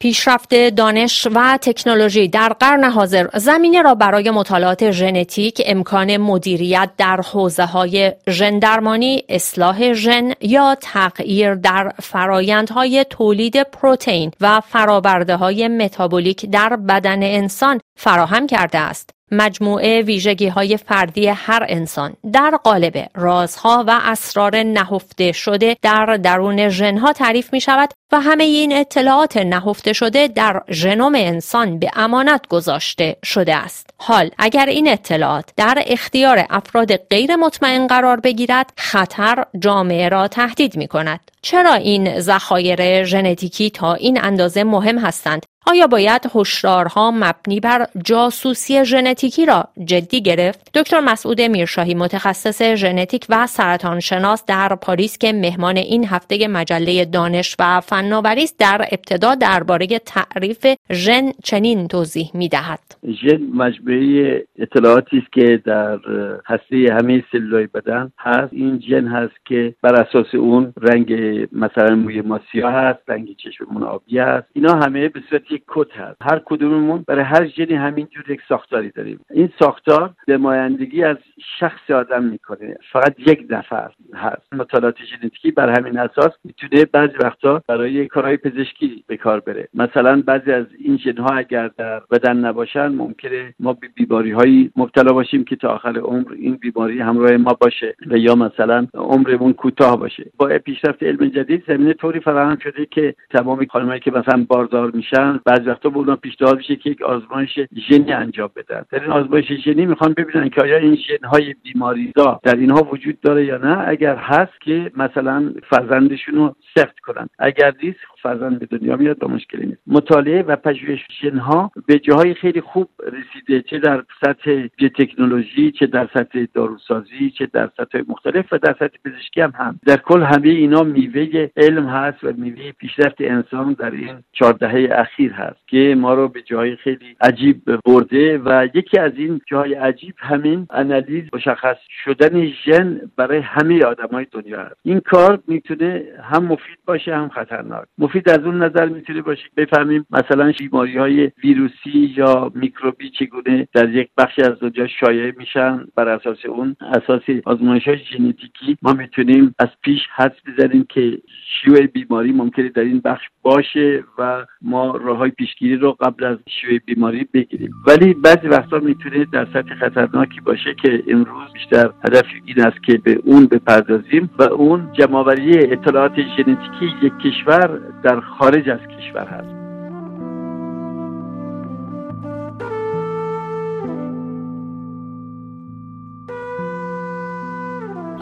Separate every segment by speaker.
Speaker 1: پیشرفت دانش و تکنولوژی در قرن حاضر زمینه را برای مطالعات ژنتیک امکان مدیریت در حوزه های ژن درمانی، اصلاح ژن یا تغییر در فرایندهای تولید پروتئین و فرآورده های متابولیک در بدن انسان فراهم کرده است. مجموعه ویژگی های فردی هر انسان در قالب رازها و اسرار نهفته شده در درون ژنها تعریف می شود و همه این اطلاعات نهفته شده در ژنوم انسان به امانت گذاشته شده است. حال اگر این اطلاعات در اختیار افراد غیر مطمئن قرار بگیرد خطر جامعه را تهدید می کند. چرا این ذخایر ژنتیکی تا این اندازه مهم هستند آیا باید هشدارها مبنی بر جاسوسی ژنتیکی را جدی گرفت؟ دکتر مسعود میرشاهی متخصص ژنتیک و سرطان شناس در پاریس که مهمان این هفته مجله دانش و فناوری است در ابتدا درباره تعریف ژن چنین توضیح می‌دهد.
Speaker 2: ژن مجموعه اطلاعاتی است که در هسته همه سلولای بدن هست. این ژن هست که بر اساس اون رنگ مثلا موی ما سیاه هست رنگ چشممون آبی هست. اینا همه به صورت یک هست. هر کدوممون برای هر ژنی همینجور یک ساختاری داریم. این ساختار نمایندگی از شخص آدم می‌کنه. فقط یک نفر هست. مطالعات ژنتیکی بر همین اساس می‌تونه بعضی وقتا برای کارهای پزشکی به کار بره. مثلا بعضی از این ژنها اگر در بدن نباشن ممکنه ما به بیماری هایی مبتلا باشیم که تا آخر عمر این بیماری همراه ما باشه و یا مثلا عمرمون کوتاه باشه. با پیشرفت علم جدید زمینه طوری فراهم شده که تمام خانمایی که مثلا باردار میشن بعضی وقتا به اونا پیشنهاد میشه که یک آزمایش ژنی انجام بدن. در این آزمایش ژنی می‌خوان ببینن که آیا این ژنهای بیماریزا در اینها وجود داره یا نه. اگر هست که مثلا فرزندشون رو سخت کنن. اگر نیست فرزند به دنیا میاد با مشکلی نیست. مطالعه و پژوهش ژنها به جاهای خیلی خوب رسیده چه در سطح تکنولوژی چه در سطح داروسازی چه در سطح مختلف و در سطح پزشکی هم هم. در کل همه اینا میوه علم هست و میوه پیشرفت انسان در این چهار دهه اخیر هست که ما رو به جاهای خیلی عجیب برده و یکی از این جاهای عجیب همین انالیز مشخص شدن ژن برای همه آدمای دنیا هست. این کار می‌تونه هم مفید باشه هم خطرناک. مفید از اون نظر می‌تونه باشه بفهمیم مثلا بیماری های ویروسی یا میکروبی چگونه در یک بخشی از دنیا شایع میشن بر اساس اون اساس آزمایش های ژنتیکی. ما می‌تونیم از پیش حدس بزنیم که شیوع بیماری ممکنه در این بخش باشه و ما راه های پیشگیری رو قبل از شیوع بیماری بگیریم. ولی بعضی وقتا می‌تونه در سطح خطرناکی باشه که امروز بیشتر هدف این است که به اون بپردازیم و اون جمعآوری اطلاعات ژنتیکی یک کشور در خارج از کشور هست.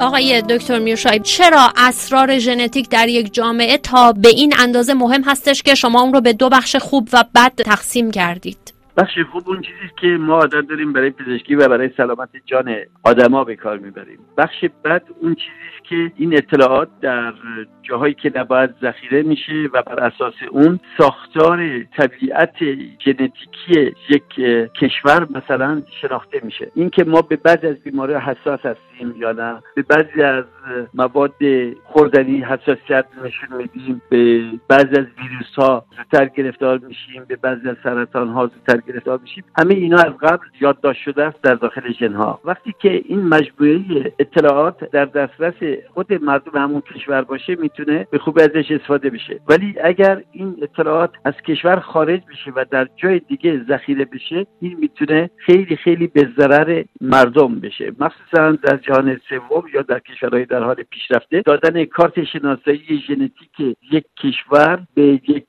Speaker 1: آقای دکتر میرشاید چرا اسرار ژنتیک در یک جامعه تا به این اندازه مهم هستش که شما اون رو به دو بخش خوب و بد تقسیم کردید؟
Speaker 2: بخش خوب اون چیزی که ما عادت داریم برای پزشکی و برای سلامت جان آدما به کار می‌بریم. بخش بد اون چیزی که این اطلاعات در جاهایی که نباید ذخیره میشه و بر اساس اون ساختار طبیعت ژنتیکی یک کشور مثلا شناخته میشه. اینکه ما به بعضی از بیماری حساس هستیم یا نه به بعضی از مواد خوردنی حساسیت نشون میدیم به بعضی از ویروس ها زودتر گرفتار میشیم به بعضی از سرطان ها زودتر گرفتار میشیم. همه اینا از قبل یادداشت شده است در داخل ژن ها وقتی که این مجموعه اطلاعات در دسترس خود مردم همون کشور باشه می‌تونه به خوبی ازش استفاده بشه. ولی اگر این اطلاعات از کشور خارج بشه و در جای دیگه ذخیره بشه این می‌تونه خیلی خیلی به ضرر مردم بشه. مخصوصا در جهان سوم یا در کشورهای در حال پیشرفته دادن کارت شناسایی ژنتیک یک کشور به یک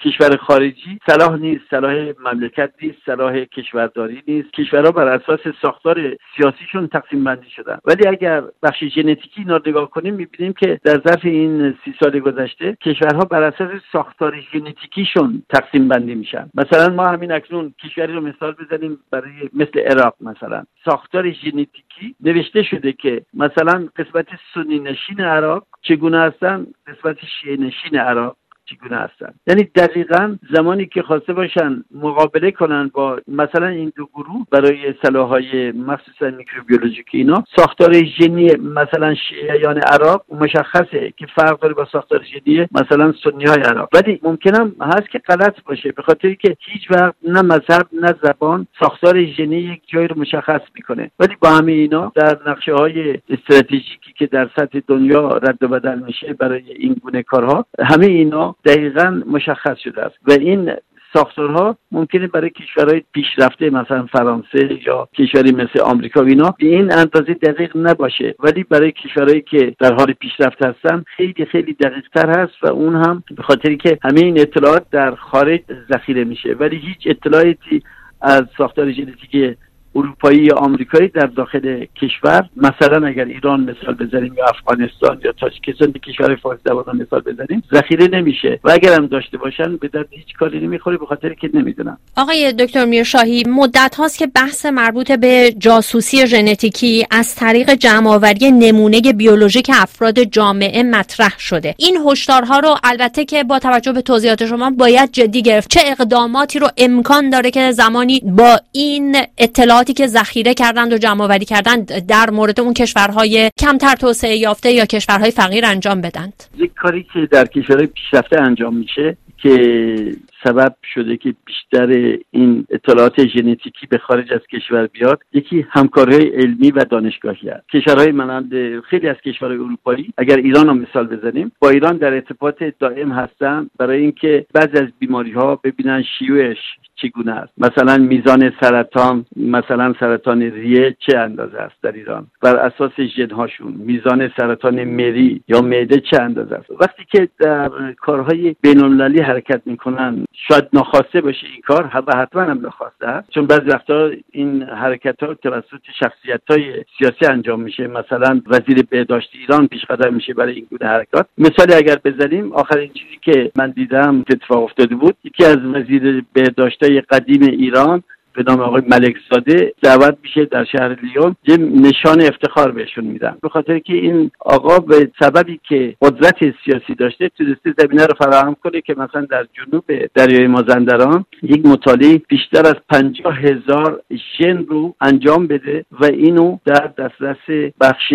Speaker 2: کشور خارجی صلاح نیست صلاح مملکت نیست صلاح کشورداری نیست. کشورها بر اساس ساختار سیاسیشون تقسیم بندی شدن. ولی اگر بخش ژنتیکی اینا نگاه کنیم می‌بینیم که در ظرف این سی سال گذشته کشورها بر اساس ساختار ژنتیکیشون تقسیم بندی میشن. مثلا ما همین اکنون کشوری رو مثال بزنیم برای مثل عراق مثلا. ساختار ژنتیکی نوشته شده که مثلا قسمت سنی نشین عراق چگونه هستن؟ قسمت شیعه نشین عراق. چگونه هستن. یعنی دقیقا زمانی که خواسته باشن مقابله کنن با مثلا این دو گروه برای سلاحهای مخصوصا میکروبیولوژیک اینا ساختار ژنی مثلا شیعیان عراق مشخصه که فرق داره با ساختار ژنی مثلا سنی های عراق. ولی ممکنم هست که غلط باشه به خاطر که هیچ وقت نه مذهب نه زبان ساختار ژنی یک جایی رو مشخص می‌کنه. ولی با همه اینا در نقشه های استراتژیکی که در سطح دنیا رد و بدل میشه برای این گونه کارها همه اینا دقیقا مشخص شده است. و این ساختارها ممکنه برای کشورهای پیشرفته مثلا فرانسه یا کشوری مثل آمریکا و اینا به این اندازه دقیق نباشه. ولی برای کشورهایی که در حال پیشرفت هستن خیلی خیلی دقیق تر هست و اون هم به خاطری که همه این اطلاعات در خارج ذخیره میشه. ولی هیچ اطلاعاتی از ساختار ژنتیکی اروپایی یا آمریکایی در داخل کشور مثلا اگر ایران مثال بزنیم یا افغانستان یا تاجیکستان به کشور فارسی زبان مثال بزنیم ذخیره نمیشه. و اگر هم داشته باشن به درد هیچ کاری نمی‌خوره به خاطر که نمی‌دونم
Speaker 1: آقای دکتر میرشاهی مدت هاست که بحث مربوط به جاسوسی ژنتیکی از طریق جمعآوری نمونه بیولوژیک افراد جامعه مطرح شده. این هشدارها رو البته که با توجه به توضیحات شما باید جدی گرفت. چه اقداماتی رو امکان داره که زمانی با این اطلاعات که ذخیره کردند و جمع آوری کردند در مورد اون کشورهای کمتر توسعه یافته یا کشورهای فقیر انجام بدند.
Speaker 2: یک کاری که در کشورهای پیشرفته انجام میشه که سبب شده که بیشتر این اطلاعات ژنتیکی به خارج از کشور بیاد یکی همکاری علمی و دانشگاهی است. کشورهای مانند خیلی از کشورهای اروپایی اگر ایران رو مثال بزنیم با ایران در ارتباط دائم هستن برای اینکه بعضی از بیماری ها ببینن شیوعش چگونه است. مثلا میزان سرطان مثلا سرطان ریه چه اندازه است در ایران؟ بر اساس ژنهاشون میزان سرطان مری یا معده چه اندازه است؟ وقتی که در کارهای بینالمللی حرکت می‌کنن شاید ناخواسته باشه این کار و حتما هم ناخواسته است. چون بعضی وقتا این حرکت ها توسط شخصیت های سیاسی انجام میشه. مثلا وزیر بهداشت ایران پیش قدم میشه برای این گونه حرکات. مثالی اگر بزنیم آخرین چیزی که من دیدم اتفاق افتاده بود یکی از وزیر بهداشت قدیم ایران به نام آقای ملک زاده دعوت میشه در شهر لیون یه نشان افتخار بهشون میدن به خاطر که این آقا به سببی که قدرت سیاسی داشته تونسته زمینه رو فراهم کنه که مثلا در جنوب دریای مازندران یک مطالعه بیشتر از پنجاه هزار ژن رو انجام بده و اینو در دسترس بخش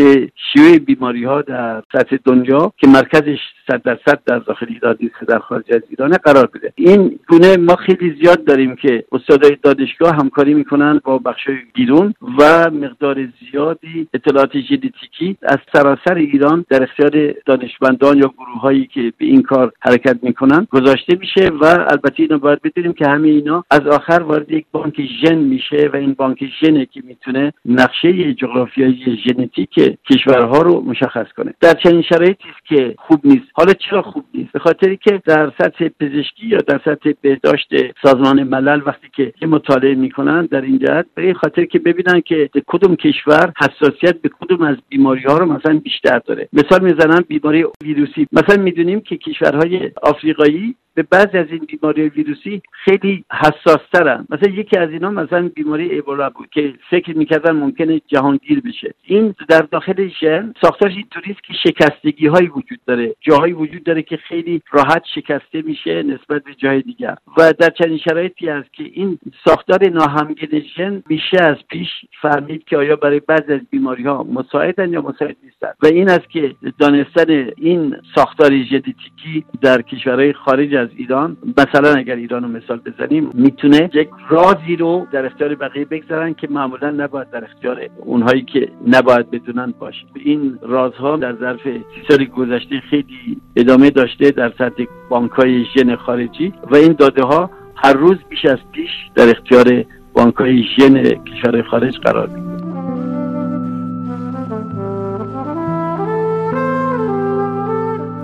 Speaker 2: شیوع بیماری ها در سطح دنیا که مرکزش صد درصد در داخل ایران در خارج از ایران قرار بده. این گونه ما خیلی زیاد داریم که استادای دانشگاه همکاری می‌کنن با بخش بیرون و مقدار زیادی اطلاعات ژنتیکی از سراسر ایران در اختیار دانشمندان یا گروه هایی که به این کار حرکت می‌کنن گذاشته میشه و البته اینو باید بدونیم که همه اینا از آخر وارد یک بانک ژن میشه و این بانک ژنه که می‌تونه نقشه جغرافیایی ژنتیک کشورها رو مشخص کنه. در چنین شرایطی است که خوب نیست. حالا چرا خوب نیست؟ به خاطری که در سطح پزشکی یا در سطح بهداشت سازمان ملل وقتی که یه مطالعه می‌کنن در این جهت به این خاطر که ببینن که کدوم کشور حساسیت به کدوم از بیماری ها رو مثلا بیشتر داره. مثال می‌زنن بیماری ویروسی. مثلا می‌دونیم که کشورهای آفریقایی به بعضی از این بیماری ویروسی خیلی حساس ترن مثلا یکی از اینا مثلا بیماری ایبولا بود که فکر می‌کردن ممکنه جهانگیر بشه. این در داخل ژن ساختارش اینطوری که شکستگی هایی وجود داره. جاهایی وجود داره که خیلی راحت شکسته میشه نسبت به جای دیگر. و در چنین شرایطی است که این ساختار ناهمگن ژن میشه از پیش فهمید که آیا برای بعضی از بیماری ها مساعدن یا مساعد نیستن. و این است که دانستن این ساختار ژنتیکی در کشورهای خارج ایران. مثلا اگر ایران رو مثال بزنیم می‌تونه یک رازی رو در اختیار بقیه بگذارن که معمولا نباید در اختیار اونهایی که نباید بدونن باشه. این رازها در ظرف سال گذشته خیلی ادامه داشته در سطح بانک های ژن خارجی و این داده ها هر روز بیش از پیش در اختیار بانک های ژن کشور خارج قرار می‌گیره.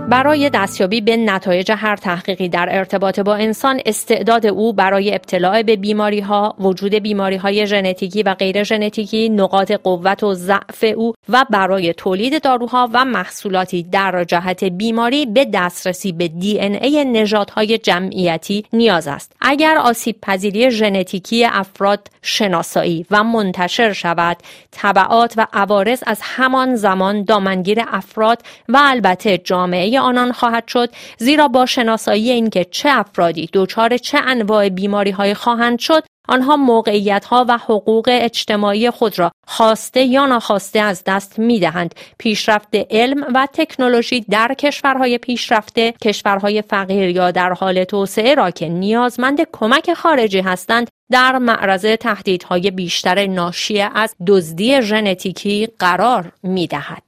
Speaker 1: برای دستیابی به نتایج هر تحقیقی در ارتباط با انسان استعداد او برای ابتلاع به بیماری ها، وجود بیماری های ژنتیکی و غیر ژنتیکی، نقاط قوت و ضعف او و برای تولید داروها و محصولاتی در جهت بیماری به دسترسی به دی ان ای نژادهای جمعیتی نیاز است. اگر آسیب پذیری ژنتیکی افراد شناسایی و منتشر شود، تبعات و عوارض از همان زمان دامنگیر افراد و البته جامعه آنان خواهد شد زیرا با شناسایی اینکه چه افرادی دچار چه انواع بیماری های خواهند شد آنها موقعیت ها و حقوق اجتماعی خود را خواسته یا ناخواسته از دست می دهند. پیشرفت علم و تکنولوژی در کشورهای پیشرفته، کشورهای فقیر یا در حال توسعه را که نیازمند کمک خارجی هستند در معرض تهدیدهای بیشتر ناشی از دزدی ژنتیکی قرار می دهد.